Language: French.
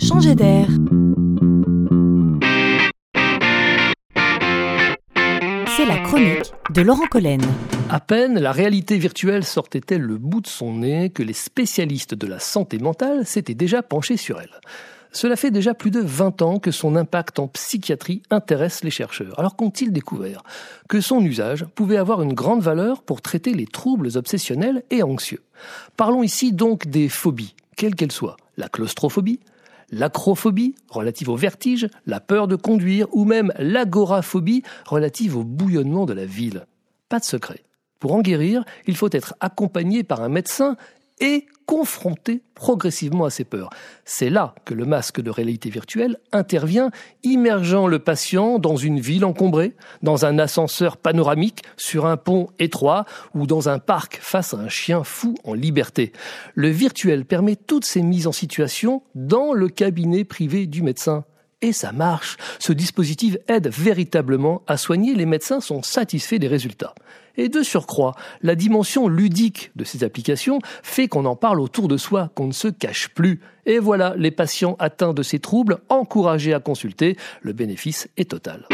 Changer d'air. C'est la chronique de Laurent Collen. À peine la réalité virtuelle sortait-elle le bout de son nez que les spécialistes de la santé mentale s'étaient déjà penchés sur elle. Cela fait déjà plus de 20 ans que son impact en psychiatrie intéresse les chercheurs. Alors qu'ont-ils découvert? Que son usage pouvait avoir une grande valeur pour traiter les troubles obsessionnels et anxieux. Parlons ici donc des phobies, quelles qu'elles soient. La claustrophobie, l'acrophobie, relative au vertige, la peur de conduire, ou même l'agoraphobie, relative au bouillonnement de la ville. Pas de secret. Pour en guérir, il faut être accompagné par un médecin et confronté progressivement à ses peurs. C'est là que le masque de réalité virtuelle intervient, immergeant le patient dans une ville encombrée, dans un ascenseur panoramique, sur un pont étroit ou dans un parc face à un chien fou en liberté. Le virtuel permet toutes ces mises en situation dans le cabinet privé du médecin. Et ça marche. Ce dispositif aide véritablement à soigner. Les médecins sont satisfaits des résultats. Et de surcroît, la dimension ludique de ces applications fait qu'on en parle autour de soi, qu'on ne se cache plus. Et voilà, les patients atteints de ces troubles encouragés à consulter. Le bénéfice est total.